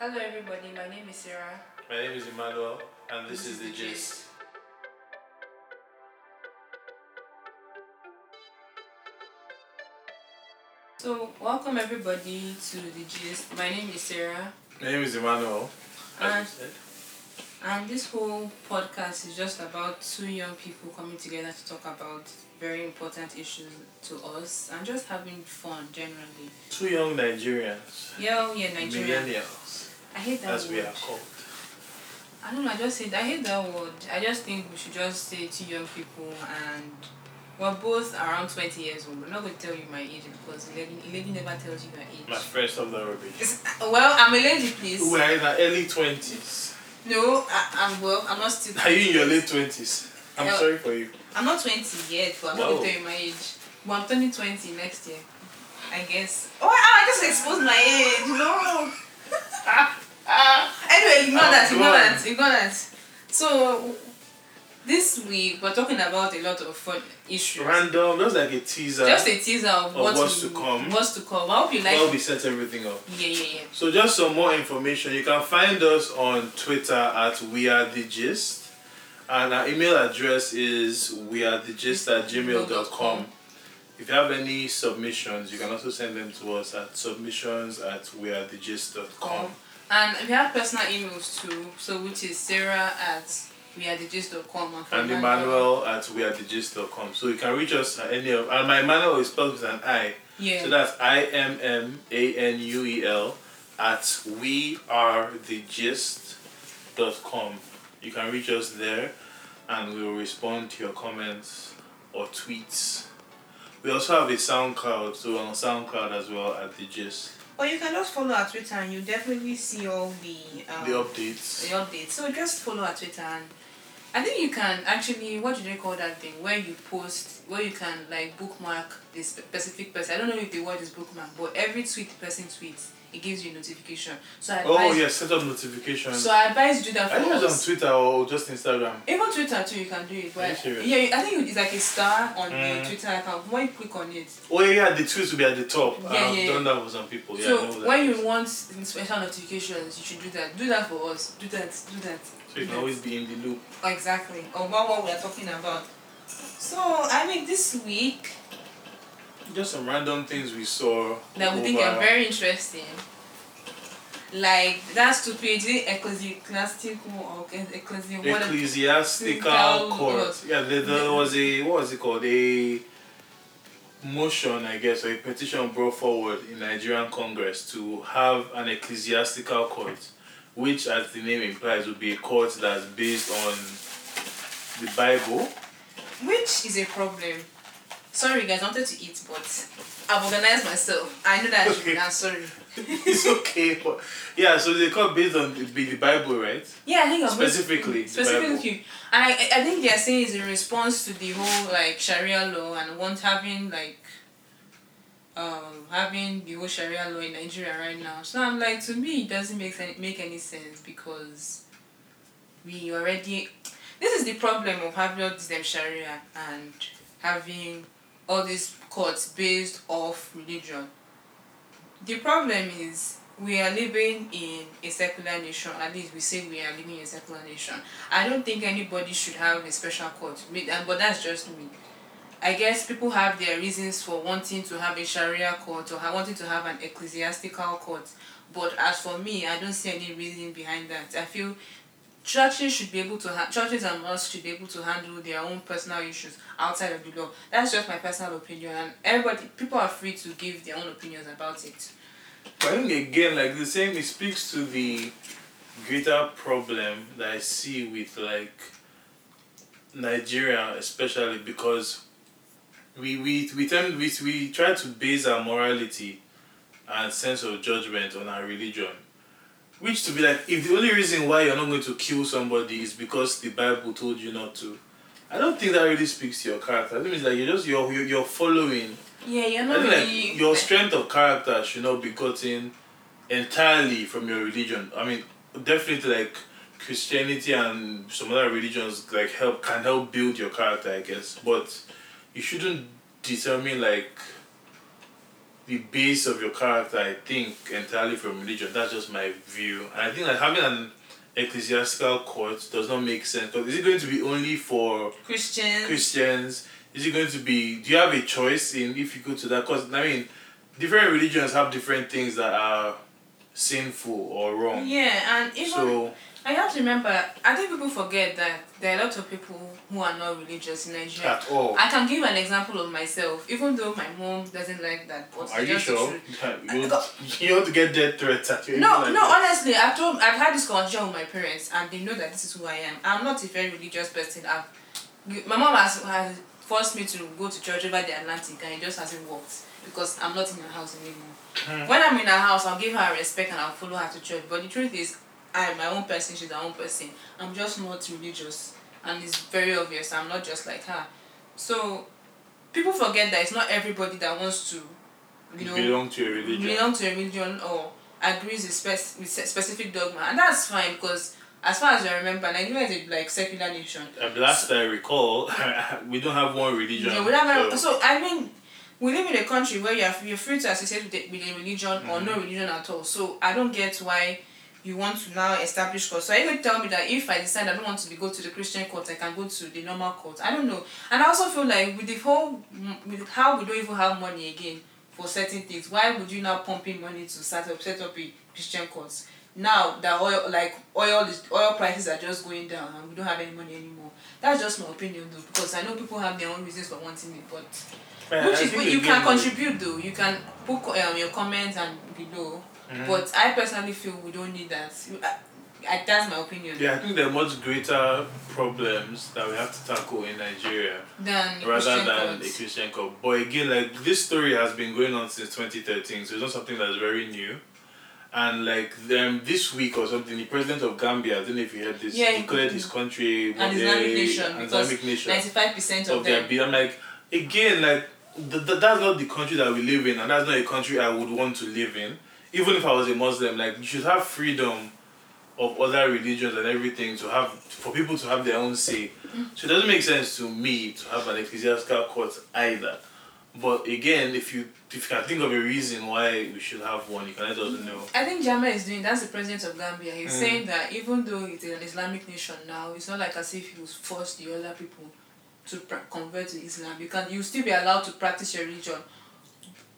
Hello, everybody. My name is Sarah. My name is Emmanuel, and this, is the gist. So, welcome everybody to the gist. My name is Sarah, My name is Emmanuel. Said. and this whole podcast is just about two young people coming together to talk about very important issues to us and just having fun generally. Two young Nigerians. Yeah, oh, yeah, Nigeria. Millennials, I hate that as we word. are called. I don't know. I just hate. I hate that word. I just think we should just say two young people and. We're both around 20 years old. I'm not going to tell you my age because a lady, a lady never tells you her age. My friend, stop that rubbish. It's- well, I'm a lady, please. We are in our early 20s. No, I, I'm well. I'm not still. Are you in your late 20s? I'm sorry for you. I'm not 20 yet, but I'm not going to tell you my age. But I'm turning 20 next year. I guess. Oh, I just exposed my age. No. Ah. Anyway, ignore I'm that. Ignore gone. that. Ignore that. So, this week we're talking about a lot of fun issues. Random, just like a teaser. Just a teaser of, Of what what's we- to come. What's to come. I hope you like. Well, we set everything up. yeah, yeah, yeah. So just some more information. You can find us on Twitter at We Are The Gist. And our email address is wearethegist at gmail.com. If you have any submissions, you can also send them to us at submissions at wearethegist.com. Um, and we have personal emails too, so which is Sarah at wearethegist.com and, And Emmanuel at wearethegist.com. So you can reach us at any of and my Emmanuel is spelled with an I. Yeah. So that's I M M A N U E L at we are the gist.com. You can reach us there and we will respond to your comments or tweets. We also have a SoundCloud, so on SoundCloud as well at the gist. Or you can just follow our Twitter and you definitely see all the um, The updates. the updates. So just follow our Twitter and I think you can actually what do they call that thing where you post where you can like bookmark this specific person. I don't know if the word is bookmark, but every tweet the person tweets, it gives you a notification. So I advise Oh yes, set up notifications. so I advise you do that I think it's on. Twitter or just Instagram. Even Twitter too, you can do it. But yeah, I think it's like a star on Mm. the Twitter account. When you click on it, Oh yeah, the tweets will be at the top. Yeah, I've yeah, done that for some people. Yeah, so when you want special notifications, you should do that. Do that for us. Do that. Do that. so you can always be in the loop. Exactly. About what we are talking about. So I mean, this week Just some random things we saw. that we think are very interesting. Like that stupid ecclesiastical or ecclesiastical. Ecclesiastical court. Yeah, there, there was a what was it called? A motion, I guess, or a petition brought forward in Nigerian Congress to have an ecclesiastical court, which, as the name implies, would be a court that's based on the Bible. Which is a problem. Sorry guys, I wanted to eat, but I've organized myself. I know that I should Okay. I'm sorry. it's okay, but yeah. So the court based on the, the Bible, right? Yeah, I think I'm Specifically, specifically, and I I think they are saying it's in response to the whole like Sharia law and want having like um having the whole Sharia law in Nigeria right now. So I'm like, to me, it doesn't make any, make any sense because we already. This is the problem of having all this them Sharia and having all these courts based off religion. The problem is we are living in a secular nation. At least we say we are living in a secular nation. I don't think anybody should have a special court. But that's just me. I guess people have their reasons for wanting to have a Sharia court or wanting to have an ecclesiastical court. But as for me, I don't see any reason behind that. I feel churches should be able to ha- churches and mosques should be able to handle their own personal issues outside of the law. That's just my personal opinion, and everybody people are free to give their own opinions about it. But I think again, like the same, it speaks to the greater problem that I see with like Nigeria, especially because we we we tend we we try to base our morality and sense of judgment on our religion. Which to be like, if the only reason why you're not going to kill somebody is because the Bible told you not to, I don't think that really speaks to your character. I think it's like you're just you're you're, you're following Yeah, you're I not think really. like your strength of character should not be gotten entirely from your religion. I mean, definitely like Christianity and some other religions like help can help build your character, I guess. But you shouldn't determine like the base of your character, I think, entirely from religion. That's just my view. And I think that having an ecclesiastical court does not make sense. Because is it going to be only for Christians. Christians? Is it going to be? Do you have a choice in if you go to that? Because I mean, different religions have different things that are sinful or wrong. Yeah, and even So I have to remember. I think people forget that there are a lot of people who are not religious in Nigeria. at all. I can give an example of myself, even though my mom doesn't like that. But Are you sure? You, you want to get death threats at your No, like no. that. Honestly, I've told, I've had this conversation with my parents, and they know that this is who I am. I'm not a very religious person. I've, my mom has, has forced me to go to church over the Atlantic, and it just hasn't worked because I'm not in her house anymore. Hmm. When I'm in her house, I'll give her respect and I'll follow her to church. But the truth is, I'm my own person. She's her own person. I'm just not religious, and it's very obvious. I'm not just like her. So, people forget that it's not everybody that wants to, you know, belong to a religion. belong to a religion or agrees with, spec- with specific dogma and that's fine because as far as I remember Nigeria is a like secular nation Uh, last I recall, we don't have one religion. yeah, we have, so- so I mean we live in a country where you're, you're free to associate with a, with a religion or Mm-hmm. no religion at all. So I don't get why you want to now establish court. So are you going to tell me that if I decide I don't want to be, go to the Christian court I can go to the normal court. I don't know. And I also feel like with the whole with how we don't even have money again for certain things why would you now pump in money to set up set up a Christian court now that oil like oil is oil prices are just going down and we don't have any money anymore that's just my opinion though because I know people have their own reasons for wanting it but Yeah, which I is think you can contribute though you can put um, your comments and below Mm-hmm. but I personally feel we don't need that I, I, that's my opinion Yeah, I think there are much greater problems that we have to tackle in Nigeria than rather Christian than courts. a Christian cult. But again, like this story has been going on since 2013, so it's not something that's very new. And like um, this week or something, the president of Gambia, I don't know if you heard this, Yeah, declared his country an Islamic nation an Islamic nation. ninety five percent of of their them. I'm like, again, like th- th- that's not the country that we live in, and that's not a country I would want to live in. Even if I was a Muslim, like you should have freedom of other religions and everything to have for people to have their own say. So it doesn't make sense to me to have an ecclesiastical court either. But again, if you if you can think of a reason why we should have one, you can let us know. I think Jammeh is doing that's the president of Gambia. He's Mm. saying that even though it's an Islamic nation now, it's not like as if he was forced the other people to pra- convert to Islam. You can you still be allowed to practice your religion.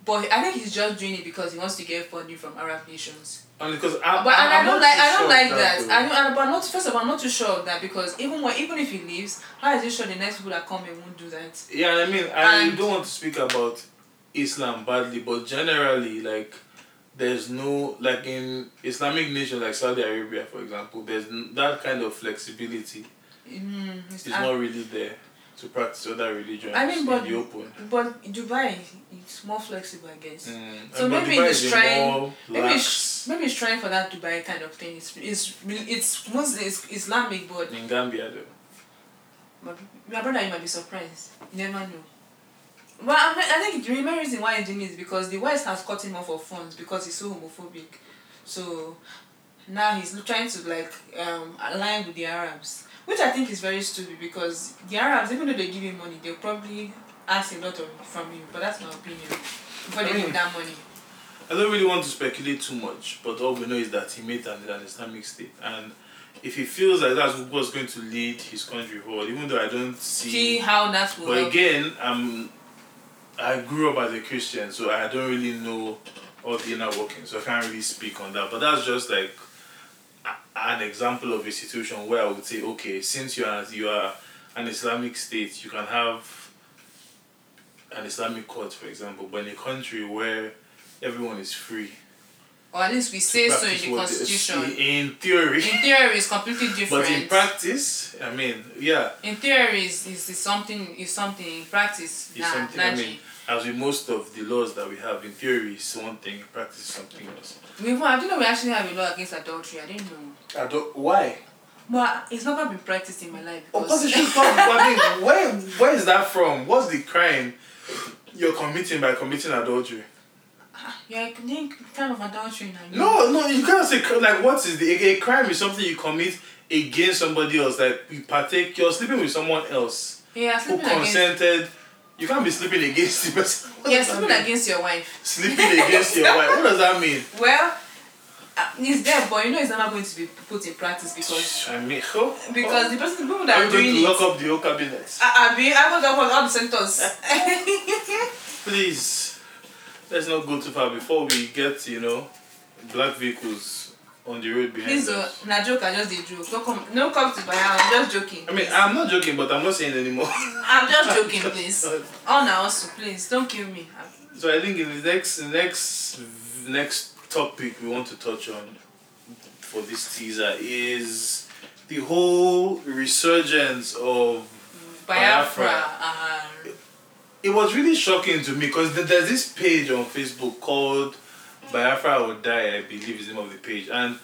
But I think he's just doing it because he wants to get funding from Arab nations. And because I, But and I don't like I don't like that. though. I don't. and- But not first of all, I'm not too sure of that because even when even if he leaves, how is it sure the next people that come in won't do that? Yeah, I mean, I don't want to speak about Islam badly, but generally, like, there's no like in Islamic nations like Saudi Arabia, for example, there's that kind of flexibility Mm, it's- is I- not really there to practice other religions I mean, but in the open. but Dubai, it's more flexible, I guess. Mm. So maybe Dubai a trying- Maybe it's, maybe he's trying for that Dubai kind of thing. It's it's it's Muslim, it's Islamic, but in Gambia though. my, my brother, you might be surprised. You never know. Well, I, I think the main reason why he's doing it is because the West has cut him off of funds because he's so homophobic. So now he's trying to like um, align with the Arabs, which I think is very stupid because the Arabs, even though they give him money, they'll probably ask a lot of from you. But that's my opinion. Before they give that money. I don't really want to speculate too much, but all we know is that he made an, an Islamic state, and if he feels like that's what's going to lead his country forward, even though I don't See how that will But help. again, um, I grew up as a Christian, so I don't really know all the inner workings, so I can't really speak on that. But that's just like a- an example of a situation where I would say, okay, since you are you are an Islamic state, you can have an Islamic court, for example, but in a country where everyone is free. Or at least we say so in the constitution. In theory. In theory, it's completely different. But in practice, I mean, yeah, In theory, is is is something is something. In practice, it's nah, something. I mean, as with most of the laws that we have, in theory, it's one thing, in practice, is something else. we I didn't know we actually have a law against adultery. I didn't know. Don't. Why? But it's never been practiced in my life. Of course, Because it should come. I mean, where where is that from? What's the crime you're committing by committing adultery? Yeah, kind of adultery now. No, no, you can't say like what is the a, crime is something you commit against somebody else. Like you partake, you're sleeping with someone else Yeah, who sleeping against. consented. You can't be sleeping against the person. What You're that sleeping against your wife. Sleeping against your wife. What does that mean? Well, uh, it's there, but you know it's not going to be put in practice because I mean, oh, because the person people that are are you going doing to it. lock up the whole cabinet? I, I be I was up on all the centers. Please, let's not go too far before we get, you know, black vehicles on the road behind Please, us. na joke. I just a joke. Don't come, don't come to my house. I'm just joking. I mean, I'm not joking, but I'm not saying anymore. I'm just joking, please. Oh, now also, please don't kill me. I'm- so I think in the next, next, next topic we want to touch on for this teaser is the whole resurgence of Biafra. Biafra. Um, it was really shocking to me because there's this page on Facebook called Biafra or Die, I believe is the name of the page. And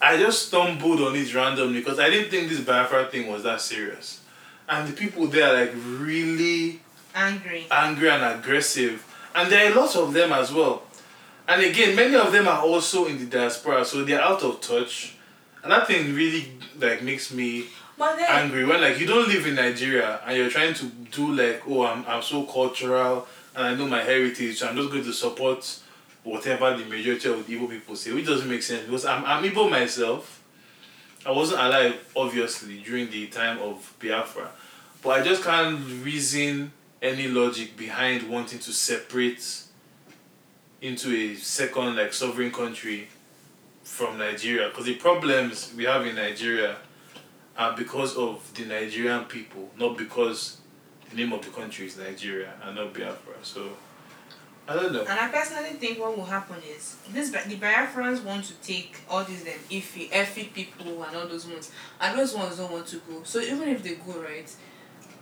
I just stumbled on it randomly because I didn't think this Biafra thing was that serious. And the people there are like really angry. angry and aggressive. And there are lots of them as well. And again, many of them are also in the diaspora, so they're out of touch. And that thing really like makes me But then, angry. When like you don't live in Nigeria and you're trying to do like oh I'm I'm so cultural and I know my heritage so I'm just going to support whatever the majority of the Igbo people say which doesn't make sense because I'm I'm Igbo myself. I wasn't alive obviously during the time of Biafra. But I just can't reason any logic behind wanting to separate into a second like sovereign country from Nigeria. Because the problems we have in Nigeria are because of the Nigerian people, not because the name of the country is Nigeria and not Biafra. So I don't know. and I personally think what will happen is this the Biafrans want to take all these them iffy, effy people and all those ones, and those ones don't want to go. So even if they go right,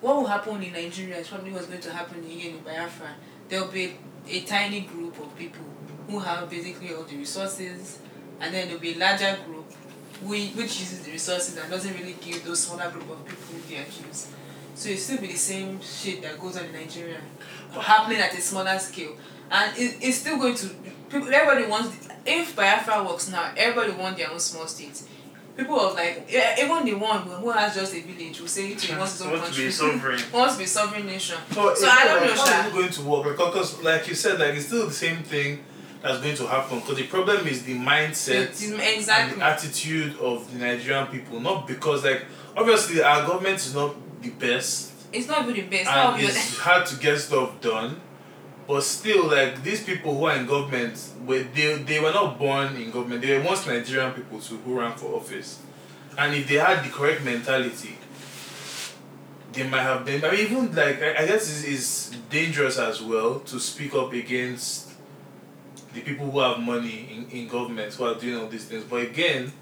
what will happen in Nigeria is probably what's going to happen here in Biafra. There will be a tiny group of people who have basically all the resources, and then there will be a larger group whi- which uses the resources and doesn't really give those smaller group of people their dues. So it still be the same shit that goes on in Nigeria, happening at a smaller scale, and it, it's still going to. People, everybody wants. If Biafra works now, everybody wants their own small states. People of like yeah, even the one who who has just a village will say to wants his own Want to be sovereign. wants to be sovereign nation. So, So I don't know, How Sha. is it going to work? Because, like you said, like it's still the same thing that's going to happen. Because the problem is the mindset It's- and the attitude of the Nigerian people. Not because, like, obviously our government is not the best, It's not even the best. And it's hard to get stuff done. But still, like these people who are in government, were they they were not born in government. They were once Nigerian people too who ran for office, and if they had the correct mentality, they might have been. I mean, even like I, I guess it's, it's dangerous as well to speak up against the people who have money in, in government who are doing all these things. But again,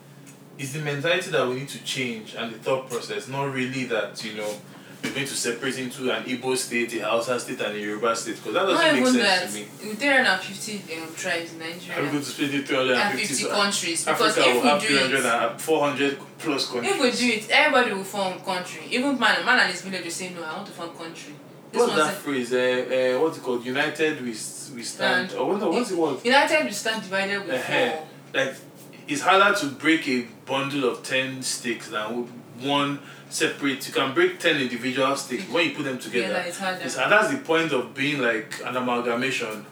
it's the mentality that we need to change and the thought process, not really that you know we're going to separate into an Igbo state, a Hausa state, and a Yoruba state because that not doesn't make even sense that. to me. With 350 um, tribes in I'm Nigeria going to split it and 350 50 so countries because Africa will have if we do 300 it, and 400 plus countries. if we do it, everybody will form country. Even man, man and his village will say no. I want to form country. What's that say, phrase? Uh, uh, what's it called? United we, we stand. Stand. Or what, what's the word? United we stand divided we Uh-huh. fall. Like, it's harder to break a bundle of 10 sticks than one separate. You can break 10 individual sticks when you put them together. Together it's harder. It's, and that's the point of being like an amalgamation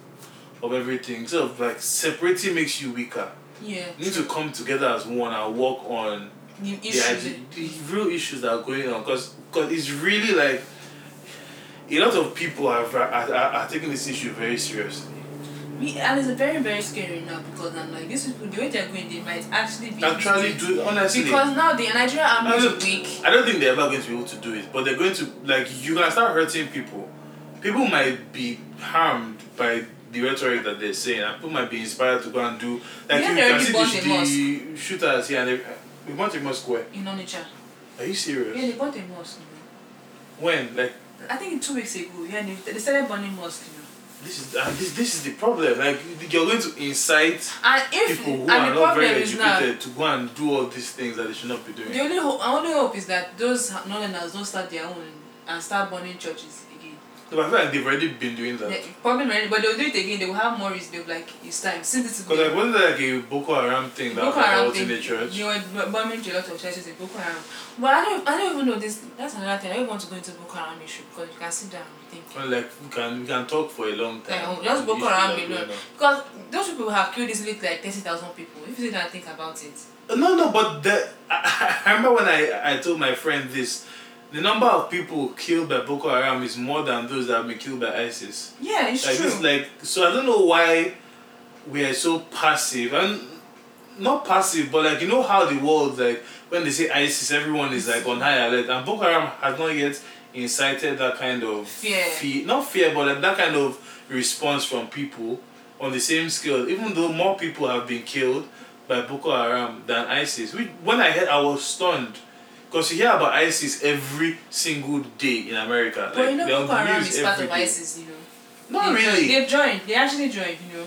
of everything. So, like, separating makes you weaker. Yeah. You need to come together as one and work on The the, issues. ide- the real issues that are going on because it's really like a lot of people are, uh, are, are, are taking this issue very seriously. Me, and it's very very scary now because I'm like these people the way they're going they might actually be Actually, do honestly. because now the Nigerian army is weak. I don't think they're ever going to be able to do it, but they're going to like you can start hurting people. People might be harmed by the rhetoric that they're saying, and people might be inspired to go and do like Yeah, you can see the, the shooters here and they, we want a mosque square. in Onitsha. Are you serious? Yeah, they bought a mosque. When like. I think two weeks ago. Yeah, they, started burning mosques. You know. this is and this this is the problem. Like you're going to incite And if people who and are not very educated to go and do all these things that they should not be doing. the only hope, our only hope is that those northerners don't start their own and start burning churches. No, but I feel like they've already been doing that. They, probably already, but they'll do it again. They will have more reason. They'll be like, it's time. Since it's Because like wasn't there like a Boko Haram thing that Boko was Haram thing. in the church? You were bombing a lot of churches in Boko Haram. But I don't, I don't even know this. That's another thing. I don't want to go into Boko Haram issue because you can sit down and think. Well, like we can we can talk for a long time. Just Boko Haram alone. Because those people have killed this easily like 30,000 people. If you sit down and think about it. No, no, but the, I, I remember when I, I told my friend this, the number of people killed by Boko Haram is more than those that have been killed by ISIS. Yeah, it's Like true. this, like so I don't know why we are so passive and not passive, but like you know how the world like when they say ISIS, everyone is like on high alert, and Boko Haram has not yet incited that kind of Fear. fe- not fear, but like that kind of response from people on the same scale. Even though more people have been killed by Boko Haram than ISIS, which when I heard, I was stunned. Because you hear about ISIS every single day in America. but you they're know Boko Haram is part of. ISIS, you know. Not They've really. Joined, they've joined. They actually joined, you know.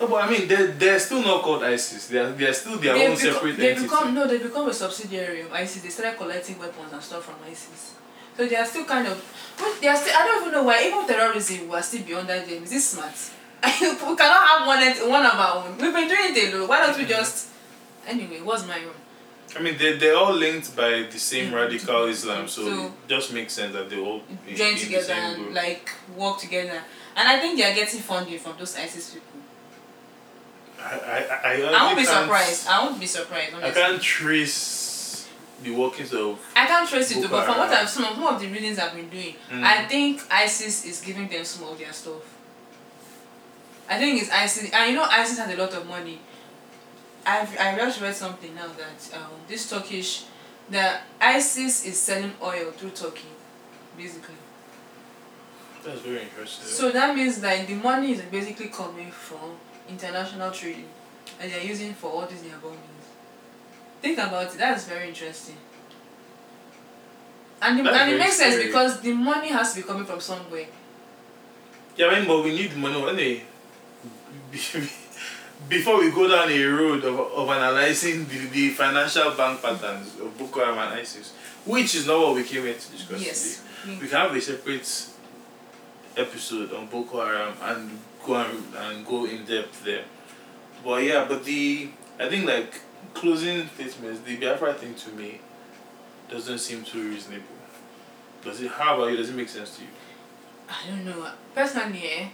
No, but I mean, they're, they're still not called ISIS. They're, they're still their They've own become- separate they entity. become no, they become a subsidiary of ISIS. They started collecting weapons and stuff from ISIS. So they are still kind of, but they are still. I don't even know why. Even terrorism will still beyond under them. Is this smart? we cannot have one one of our own. We've been doing it alone. Why don't we just? Anyway, what's my own? I mean, they, they're all linked by the same Mm. radical Islam, so, So- it just makes sense that they all Join in the together and group. like work together. And I think they are getting funding from those ISIS people. I, I, I, I won't be surprised. I won't be surprised. Honestly. I can't trace the workings of. I can't trace it too, but from what I've some of, some of the readings I've been doing, Mm. I think ISIS is giving them some of their stuff. I think it's ISIS, and you know ISIS has a lot of money. I've I just read something now that um, this Turkish, that ISIS is selling oil through Turkey, basically. That's very interesting. So that means that the money is basically coming from international trading, and they're using for all these their bombings. Think about it. That's very interesting. And, the, and it makes sense because the money has to be coming from somewhere. yeah, I mean, but we need money. Anyway, before we go down a road of, of analyzing the, the financial bank patterns of Boko Haram and ISIS, which is not what we came here to discuss today. Yes. we can have a separate episode on Boko Haram and go and, and go in depth there. But yeah, but the I think like closing statements, the Biafra thing to me doesn't seem too reasonable. Does it? How about you? Does it make sense to you? I don't know. Personally, eh,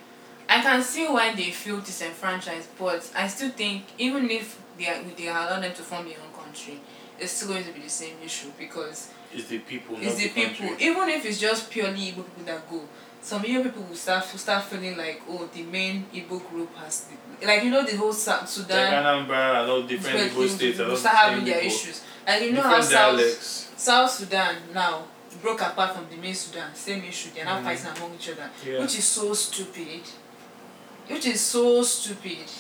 I can see why they feel disenfranchised, but I still think even if they are, they allow them to form their own country, it's still going to be the same issue because It's the people, it's not the the, people. country. Even if it's just purely Igbo people that go, some Igbo people will start will start feeling like oh the main Igbo group has the, like you know the whole South Like Sudan. Anambra and all different different Igbo states, will start having their Igbo- issues. Like you know how different South dialects. South Sudan now broke apart from the main Sudan, same issue. They're now Mhm. fighting among each other, Yeah. which is so stupid. Which is so stupid.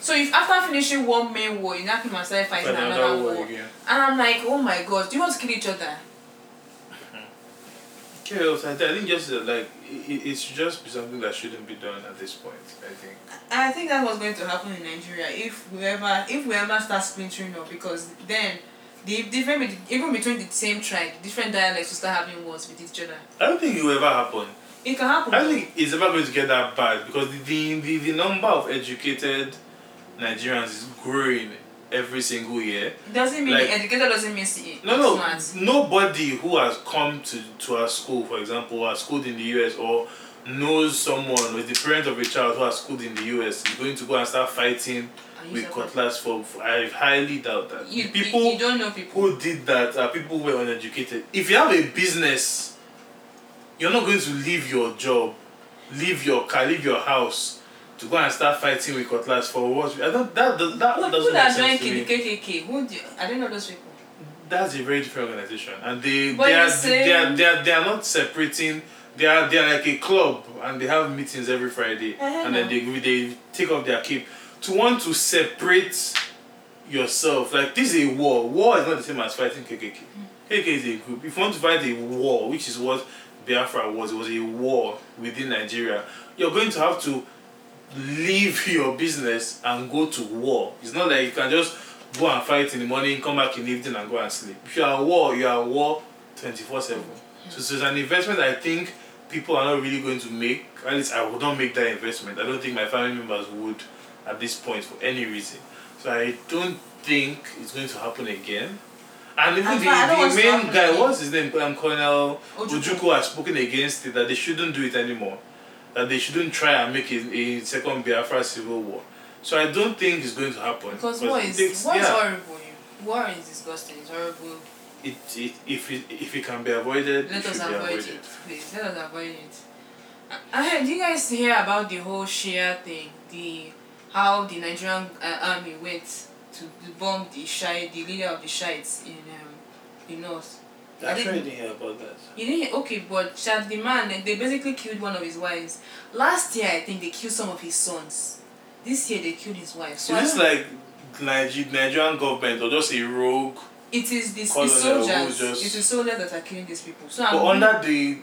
So if after finishing one main war, you now come and start fighting Fight another, another war, war and I'm like, oh my god, do you want to kill each other? Chaos. I, th- I think just uh, like it, it should just be something that shouldn't be done at this point. I think. And I think that's what's going to happen in Nigeria if we ever if we ever start splintering up because then the different even between the same tribe, different dialects will start having wars with each other. I don't think it will ever happen. It can happen. I think it's ever going to get that bad because the, the, the, the number of educated Nigerians is growing every single year. Doesn't mean like- educated doesn't mean No, no, smart. nobody who has come to, to our school, for example, or has schooled in the US or knows someone is the parent of a child who has schooled in the US is going to go and start fighting with cutlass for, for I highly doubt that. You, The you- people you, don't know people. who did that are people who were uneducated. If you have a business, you're not going to leave your job, leave your car, leave your house to go and start fighting with cutlass for what? I don't. That that, that Who, doesn't who make sense to me. KKK? Who do you, I don't know those people. That's a very different organization, and they But they are, they are they are they are not separating. They are they are like a club, and they have meetings every Friday, Uh-huh. and then they they take off their cape to want to separate yourself. Like this is a war. War is not the same as fighting KKK. KKK is a group. If you want to fight a war, which is what Biafra was, it was a war within Nigeria. You're going to have to leave your business and go to war. It's not like you can just go and fight in the morning, come back in the evening and go and sleep. If you are at war, you are at war 24 7. So, so it's an investment I think people are not really going to make. At least I would not make that investment. I don't think my family members would at this point for any reason. So I don't think it's going to happen again. And even the, I don't want the main guy, again. what's his name? Um, Colonel. Ojukwu has spoken against it that they shouldn't do it anymore. That they shouldn't try and make it a second Biafra civil war. So I don't think it's going to happen. Because war is takes- war is horrible. War is disgusting. It's horrible. it, it, if it if it can be avoided, Let it us avoid avoided. it, please. Let us avoid it. I- I. Do you guys hear about the whole Shia thing? The how the Nigerian uh, army went to bomb the Shia, the leader of the Shiites in um, the north. I Actually, I didn't- hear about that. You didn't hear- okay, but Chad the man they- basically killed one of his wives. Last year I think they killed some of his sons. This year they killed his wife. So this like Niger- Nigerian government or just a rogue? it is this it's soldiers. just- It is the soldiers that are killing these people. So But I'm under the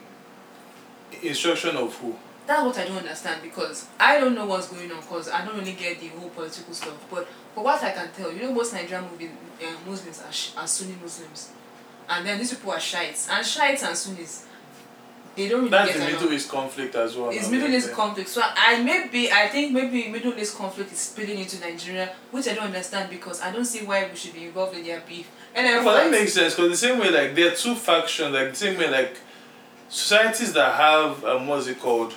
instruction of who? That's what I don't understand because I don't know what's going on because I don't really get the whole political stuff. But for what I can tell, you know, most Nigerian movie, uh, Muslims are, sh- are Sunni Muslims. And then these people are Shiites. And Shiites and Sunnis, they don't really That's get the. Middle East conflict as well. It's Middle East conflict. So I maybe I think maybe Middle East conflict is spilling into Nigeria, which I don't understand because I don't see why we should be involved in their beef. And then But that makes sense because the same way, like there are two factions, like the same way, like societies that have um, what's it called?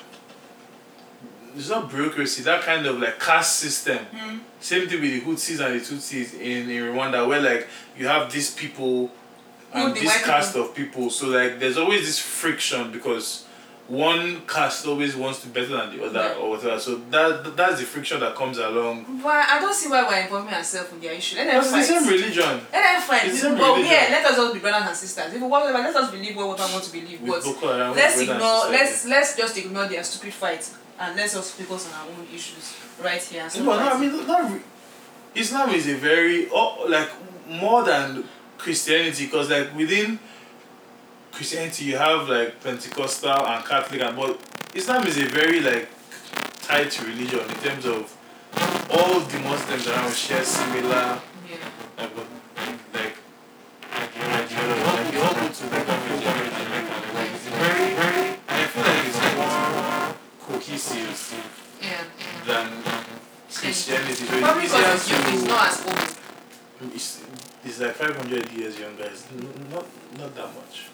It's not bureaucracy. That kind of like caste system. Hmm. Same thing with the Hutsis and the Tutsis in, in Rwanda, where like you have these people and this caste of people. So like there's always this friction because one caste always wants to better than the other Yeah. or whatever. So that that's the friction that comes along. But I don't see why we're involving ourselves in their issue. Let them It's the same religion. Let them fight. It's the same But religion. yeah, let us all be brothers and sisters. If whatever, let us believe what we want to believe. With But let's ignore. Let's let's just ignore their stupid fights and let's just focus on our own issues right here. and No, no, I mean, not Islam is a very oh, like more than Christianity because like within Christianity you have like Pentecostal and Catholic and but Islam is a very like tight religion in terms of all the Muslims around share similar yeah. like it's like 500 years younger. It's not, not that much.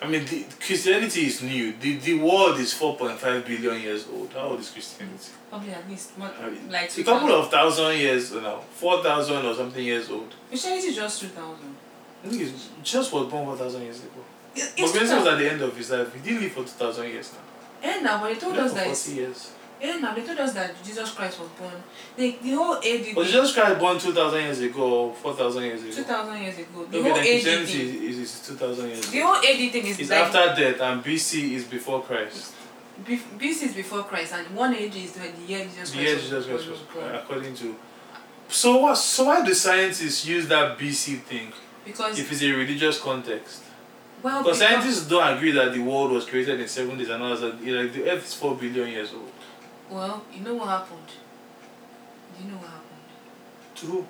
I mean, the, Christianity is new. The, the world is 4.5 billion years old. How old is Christianity? Probably at least more, I mean, like a couple of thousand years now. 4,000 or something years old. Christianity is just two thousand. I think it's just was born 4,000 years ago. It's But Benson was at the end of his life. He didn't live for 2,000 years now. And now, but he told He us that. for 40 years. And now they told us that Jesus Christ was born. The the whole AD. But Jesus Christ born 2,000 years ago or 4,000 years ago. thousand years ago. The Okay, whole then AD thing. is, is 2,000 years ago. The whole AD thing is It's like after death and BC is before Christ. Bef- BC is before Christ, and one age is the, the year Jesus The Christ year was- Jesus Christ was was born. according to. So what? So why do scientists use that BC thing Because if it's a religious context? well, Because because scientists don't agree that the world was created in seven days and others like the Earth is four billion years old. Well, you know what happened. Do you know what happened? To who?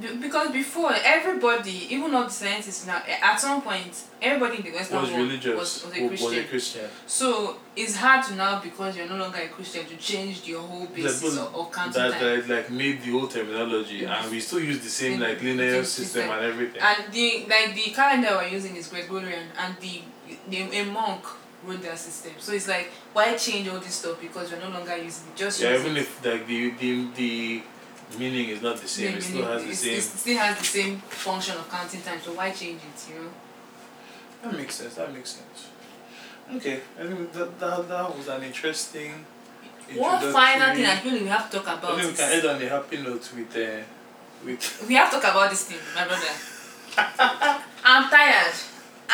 Be- because before everybody, even the scientists now, eh, at some point, everybody in the Western Was world religious? was, was a Christian. Was a Christian. So it's hard to now because you're no longer a Christian to change your whole basis That- of, counting That, time. like made the whole terminology and we still use the same Same- like linear system system. and everything. And the like the calendar we're using is Gregorian, and the, the a monk wrote their system. So it's like why change all this stuff because you're no longer using it. Just yeah, even it. if like the the the meaning is not the same, Yeah, it still has the same. It still has the same function of counting time. So why change it? You know. That makes sense. That makes sense. Okay, I think that that, that was an interesting. One final thing I feel we have to talk about. I think we can end on a happy note with uh, with. we have to talk about this thing, my brother. I'm tired.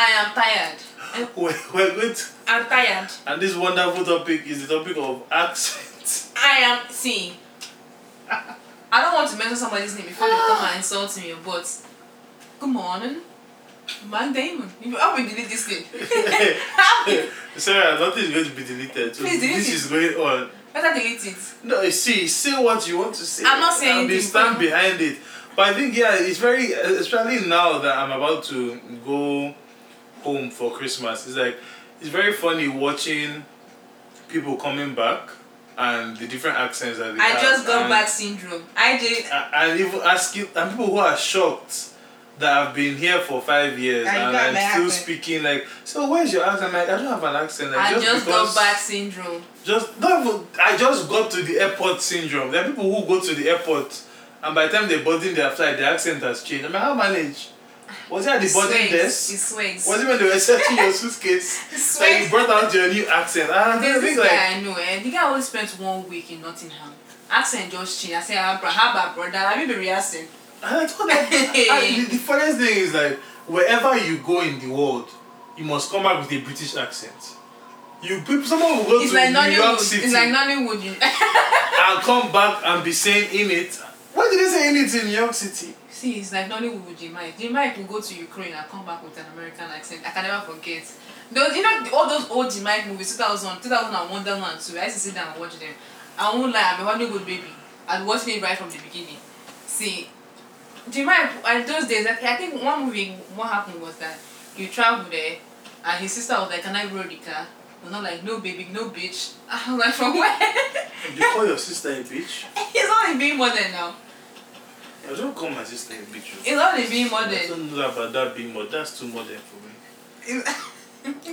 I am tired. We're, we're going to, I'm tired. and this wonderful topic is the topic of accent. I am see. I don't want to mention somebody's name before they come and insult me, but good morning. Matt Damon. Help me delete this thing. Sarah, nothing is going to be deleted. So Please delete this it. is going on. Better delete it. No, see, say what you want to say. I'm not saying and be anything, stand behind it. But I think yeah, it's very especially now that I'm about to go home for Christmas. It's like it's very funny watching people coming back and the different accents that they I have. just got and, back syndrome. I did. And even asking, and people who are shocked that I've been here for five years And and, I'm still accent. speaking like, so where's your accent? Like, I don't have an accent. Like, I just because, got back syndrome. Just not I just got to the airport syndrome. There are people who go to the airport and by the time they boarding their flight, their accent has changed. I mean, how manage? Was it at the boarding desk? It sways. Was it when they were searching your suitcase sways. you brought out your new accent? Ah, and I There's this like, guy I know, eh? The guy only spent one week in Nottingham. Accent just changed. I said, ah, how about, how about brother? Have you been rehearsing? and I thought that, and the, the funniest thing is like, wherever you go in the world, you must come back with a British accent. You people, someone will go It's to like New York City It's like Nollywood. You and come back and be saying in it. Why did they say in it in New York City? See, it's like Nollywood with Jim Iyke. J-Mike will go to Ukraine and come back with an American accent. I can never forget. Those, you know, all those old Jim Iyke movies, 2000, 2001, 2002, I used to sit down and watch them. I won't lie, I'm a Hollywood baby. I watched it right from the beginning. See, Jim Iyke, and those days, I, I think one movie, what happened was that you travel there, and his sister was like, can I borrow the car? Was not like, no baby, no bitch. I was like, from where? You call your sister a bitch? He's only being modern now. I don't call my sister a bitch. He's only being modern. I modern. don't know about that being modern. That's too modern for me.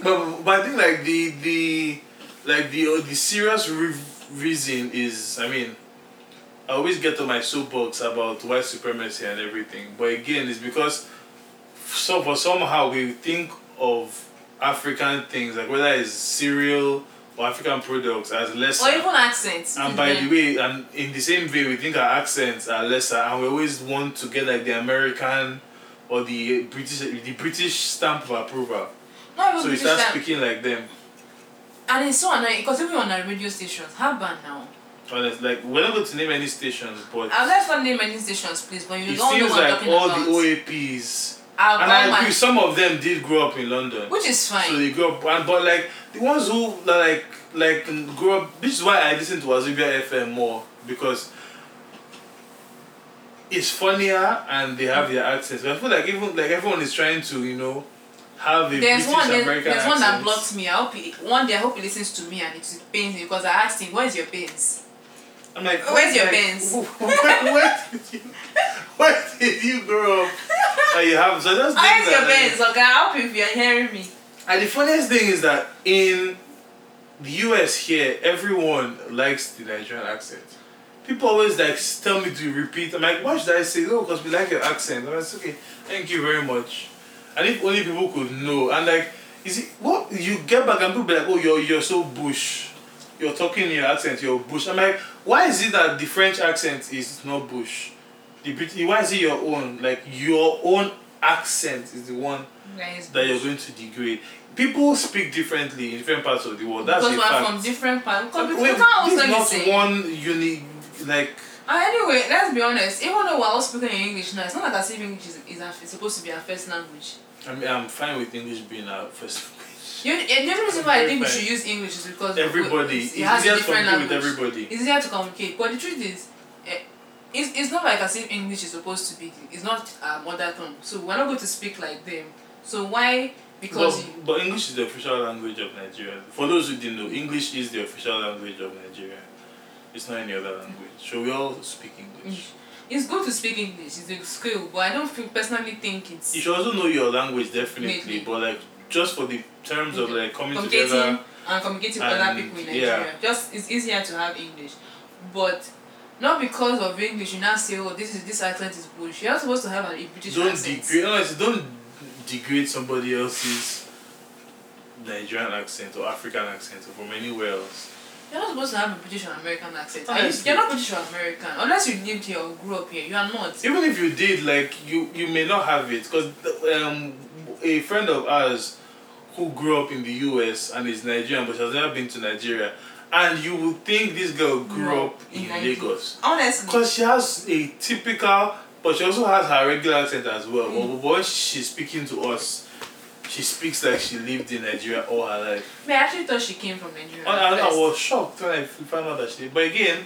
But, but I think like the the like the uh, the serious re- reason is I mean I always get to my soapbox about white supremacy and everything, but again it's because so for somehow we think of African things like whether it's cereal or African products as lesser. Or even accents. And by the way, and in the same way, we think our accents are lesser, and we always want to get like the American or the British, the British stamp of approval. Not even So you start time. speaking like them. And it's so annoying because even on our radio stations, how bad now? Honest, like we're not going to name any stations, but Uh, let's not name any stations, please, but you it don't know what I'm like all about. the OAPs, I've and I my- agree, some of them did grow up in London. which is fine. So they grew up, but like the ones who like like grew up. This is why I listen to Wazobia FM more because it's funnier and they have their accents. I feel like even like everyone is trying to you know have a there's British one there's, American there's one that accent. blocked me. I hope he, one day I hope he listens to me and it pains me because I asked him, Where's your pins? I'm like, Where's your like, pens? Where, where did you where did you grow up? And you have so that's Where's your pins? Okay, I hope if you're hearing me. And the funniest thing is that in the US here, everyone likes the Nigerian accent. People always like tell me to repeat. I'm like, why should I say? Oh, no? because we like your accent. I'm like, okay, thank you very much. And if only people could know. And like, is it what you get back and people be like, oh, you're you're so bush. You're talking in your accent. You're bush. I'm like, why is it that the French accent is not bush? The Brit- why is it your own? Like your own accent is the one Guys, that you're going to degrade. People speak differently in different parts of the world. That's because we're from different parts. Because we, we can't also not say. one unique like. Uh, anyway, let's be honest. Even though we're all speaking in English now, it's not like as if English is, is, our, is supposed to be our first language. I mean, I'm fine with English being our first language. You, the only reason why I think we should use English is because Everybody, it it's easier to communicate language. with everybody. It's easier to communicate. But the truth is, it's, it's not like as if English is supposed to be. It's not our mother tongue. So we're not going to speak like them. So why? Because But, you, but English is the official language of Nigeria. For those who didn't know, English is the official language of Nigeria. It's not any other language. So we all speak English. it's good to speak English. It's a skill, but I don't feel, personally think it's You should also know your language definitely, Definitely. but like just for the terms of like coming together. and communicating with other people in yeah. Nigeria. Just it's easier to have English, but not because of English. You now say, "Oh, this is this accent is bullshit." You're not supposed to have a British don't accent. degrade honestly, don't degrade somebody else's Nigerian accent or African accent or from anywhere else. You're not supposed to have a British or American accent. Are you, Honestly. you're not British or American unless you lived here or grew up here. You are not. Even if you did, like you, you may not have it because um, a friend of ours who grew up in the U.S. and is Nigerian but has never been to Nigeria, and you would think this girl grew No, up in. Lagos Honestly, because she has a typical, but she also has her regular accent as well. Mm. But when she's speaking to us, she speaks like she lived in Nigeria all her life. I actually thought she came from Nigeria. I, I, I was shocked when I found out that she did. But again,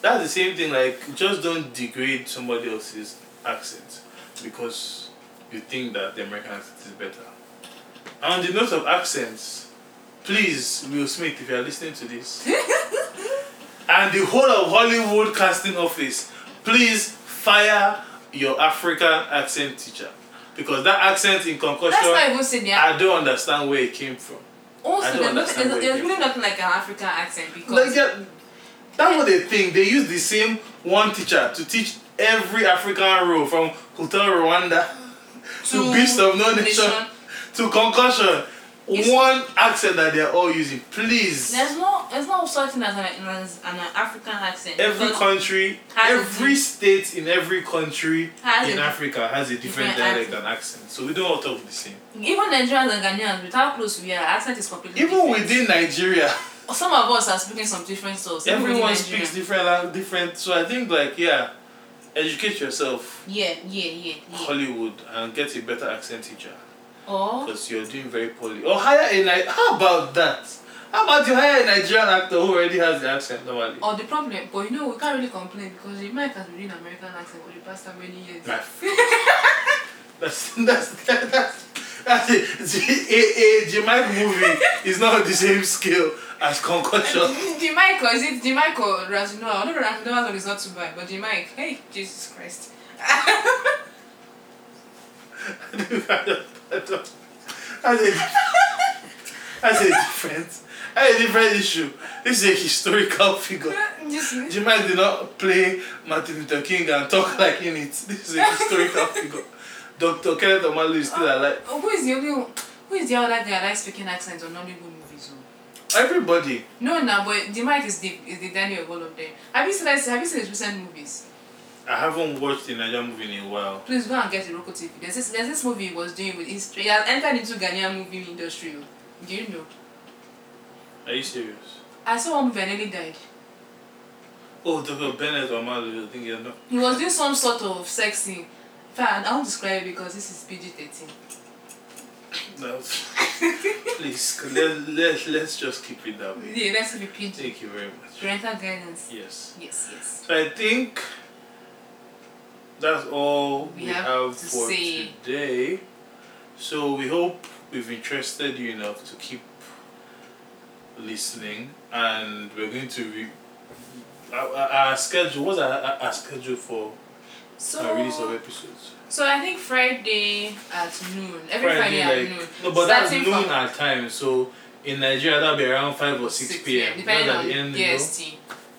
that's the same thing. Like, just don't degrade somebody else's accent because you think that the American accent is better. On the note of accents, please, Will Smith, if you are listening to this, and the whole of Hollywood casting office, please fire your African accent teacher. Because that accent in That's not concussion, even the I don't understand where it came from. Oh, I Also, don't there's, not, understand there's, there's really nothing like an African accent because Like, yeah, that's what they think. They use the same one teacher to teach every African role from Hotel Rwanda to, To Beast of No Nation Nation. to Concussion. It's- one accent that they're all using. Please. there's no there's no such thing as an, as an African accent. Every country, every state in every country in a Africa has a different, different dialect accent. and accent. So we don't all talk the same. even Nigerians and Ghanaians, with how close we are, accent is completely Even different. within Nigeria, some of us are speaking some different stuff. everyone speaks different, different. So I think like yeah, educate yourself. Yeah, yeah, yeah, yeah. Hollywood and get a better accent teacher Or because you're doing very poorly. Or hire a Ni- how about that? How about you hire a Nigerian actor who already has the accent normally? or the problem, but you know we can't really complain because Jim Iyke has been doing American accent for the past how many years. Right. that's that's that's that's it. A, a Jamaican movie is not the same scale as Concussion. the or is it Jim Iyke or Razino? I don't know Razino one is not too bad, but Jim Iyke, hey Jesus Christ. that's a that's a different that's a different issue. This is a historical figure. Jemai did not play Martin Luther King and talk like in it. This is a historical figure. Dr. Kenneth Omalu is still uh, alive. Oh, who is the only who is the other guy that likes speaking accents on Nollywood movies? Everybody. No, no, but Jim Iyke is the is the Daniel of all of them. Have you seen have you seen his recent movies? I haven't watched a Nigerian movie in a while. Please go and get the Roku TV. There's this there's this movie he was doing with his he has entered into Ghanaian movie industry. oh. Do you know? Are you serious? I saw one movie and nearly died. Oh, Dr. Bennet Omalu, I think you're not. He was doing some sort of sex scene. In fact, I won't describe it because this is PG 13. No. Please, let, let, let's just keep it that way. Yeah, let's be PG. Thank you very much. Parental guidance. Yes. Yes, yes. So I think that's all we, We have have, to for say. today. So we hope we've interested you enough to keep listening, and we're going to re- our, our schedule. What's our, our schedule for So, our release of episodes? so I think Friday at noon. Every Friday, at like noon. no, but that's noon from our time. So in Nigeria, that'll be around five or six, p.m. Depending at on the end, you know.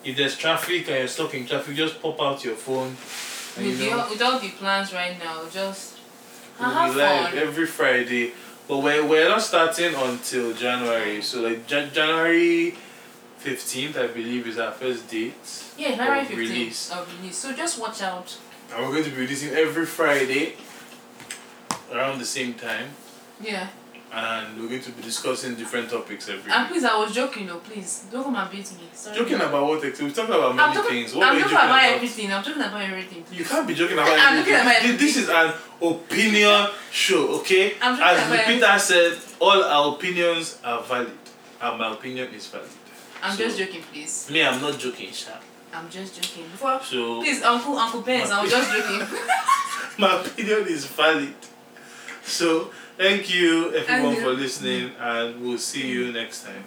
If there's traffic and you're stuck in traffic, just pop out your phone. And With, you the, know, with all the plans right now, just we'll have fun. every Friday. But we're, we're not starting until January. So like Jan- January 15th, I believe, is our first date. Yeah, January of 15th release. of release. So just watch out. And we're going to be releasing every Friday around the same time. Yeah. And we're going to be discussing different topics every And week. please, I was joking, no, please. Don't come and beat me. Sorry. Joking about what? We're talking about I'm many talking, things. What I'm are you talking joking about, about? everything. I'm talking about everything. You can't be joking about I'm everything. at my This- is an opinion show, okay? I'm looking As at my- Peter said, all our opinions are valid. And my opinion is valid. I'm So- just joking, please. Me, I'm not joking, Sha. I'm just joking. Before, So please, Uncle, Uncle Benz, I was just joking. my opinion is valid. So thank you everyone for listening and we'll see you next time.